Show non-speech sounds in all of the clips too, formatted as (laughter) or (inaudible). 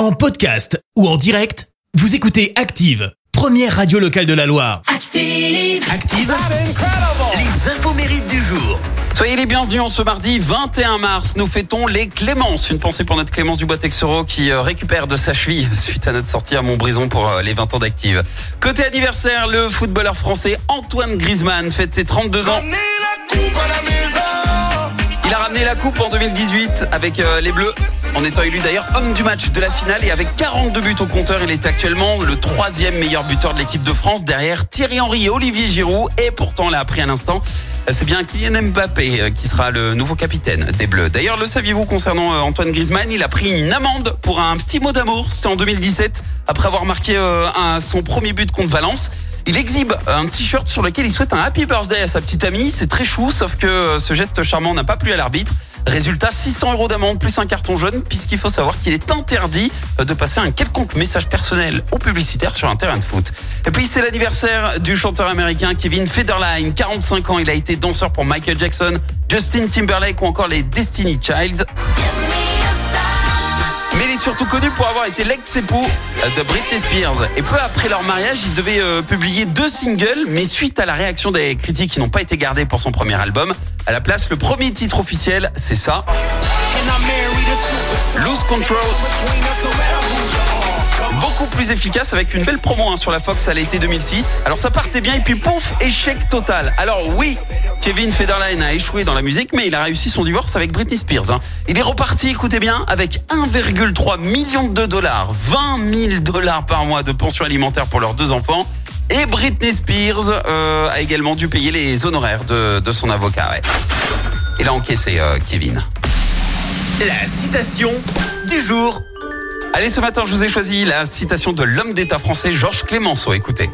En podcast ou en direct, vous écoutez Active, première radio locale de la Loire. Active. Active, les infos mérites du jour. Soyez les bienvenus en ce mardi 21 mars. Nous fêtons les Clémences. Une pensée pour notre Clémence Dubois Texero qui euh, récupère de sa cheville (laughs) suite à notre sortie à Montbrison pour euh, les 20 ans d'Active. Côté anniversaire, le footballeur français Antoine Griezmann fête ses 32 ans. Il a ramené la coupe en 2018 avec euh, les Bleus, en étant élu d'ailleurs homme du match de la finale et avec 42 buts au compteur, il est actuellement le troisième meilleur buteur de l'équipe de France derrière Thierry Henry et Olivier Giroud. Et pourtant, l'a appris à l'instant, euh, c'est bien Kylian Mbappé euh, qui sera le nouveau capitaine des Bleus. D'ailleurs, le saviez-vous concernant Antoine Griezmann? Il a pris une amende pour un petit mot d'amour. C'était en 2017, après avoir marqué son premier but contre Valence. Il exhibe un t-shirt sur lequel il souhaite un happy birthday à sa petite amie. C'est très chou, sauf que euh, ce geste charmant n'a pas plu à l'arbitre. Résultat, 600 euros d'amende plus un carton jaune, puisqu'il faut savoir qu'il est interdit euh, de passer un quelconque message personnel ou publicitaire sur un terrain de foot. Et puis c'est l'anniversaire du chanteur américain Kevin Federline, 45 ans. Il a été danseur pour Michael Jackson, Justin Timberlake ou encore les Destiny Child. Surtout connu pour avoir été l'ex-époux de Britney Spears. Et peu après leur mariage, il devait euh, publier deux singles, mais suite à la réaction des critiques qui n'ont pas été gardées pour son premier album, à la place, le premier titre officiel, c'est ça. Lose Control. Beaucoup plus efficace avec une belle promo hein, sur la Fox à l'été 2006. Alors ça partait bien et puis pouf, échec total. Alors oui, Kevin Federline a échoué dans la musique, mais il a réussi son divorce avec Britney Spears. hein. Il est reparti, écoutez bien, avec 1,3 million de dollars, 20 000 dollars par mois de pension alimentaire pour leurs deux enfants. Et Britney Spears euh, a également dû payer les honoraires de, son avocat. Il a encaissé euh, Kevin. La citation du jour. Allez, ce matin, je vous ai choisi la citation de l'homme d'État français Georges Clémenceau. Écoutez.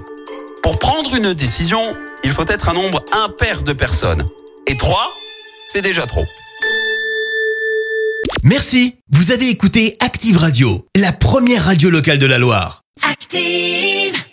Pour prendre une décision, il faut être un nombre impair de personnes. Et trois, c'est déjà trop. Merci, vous avez écouté Active Radio, la première radio locale de la Loire. Active.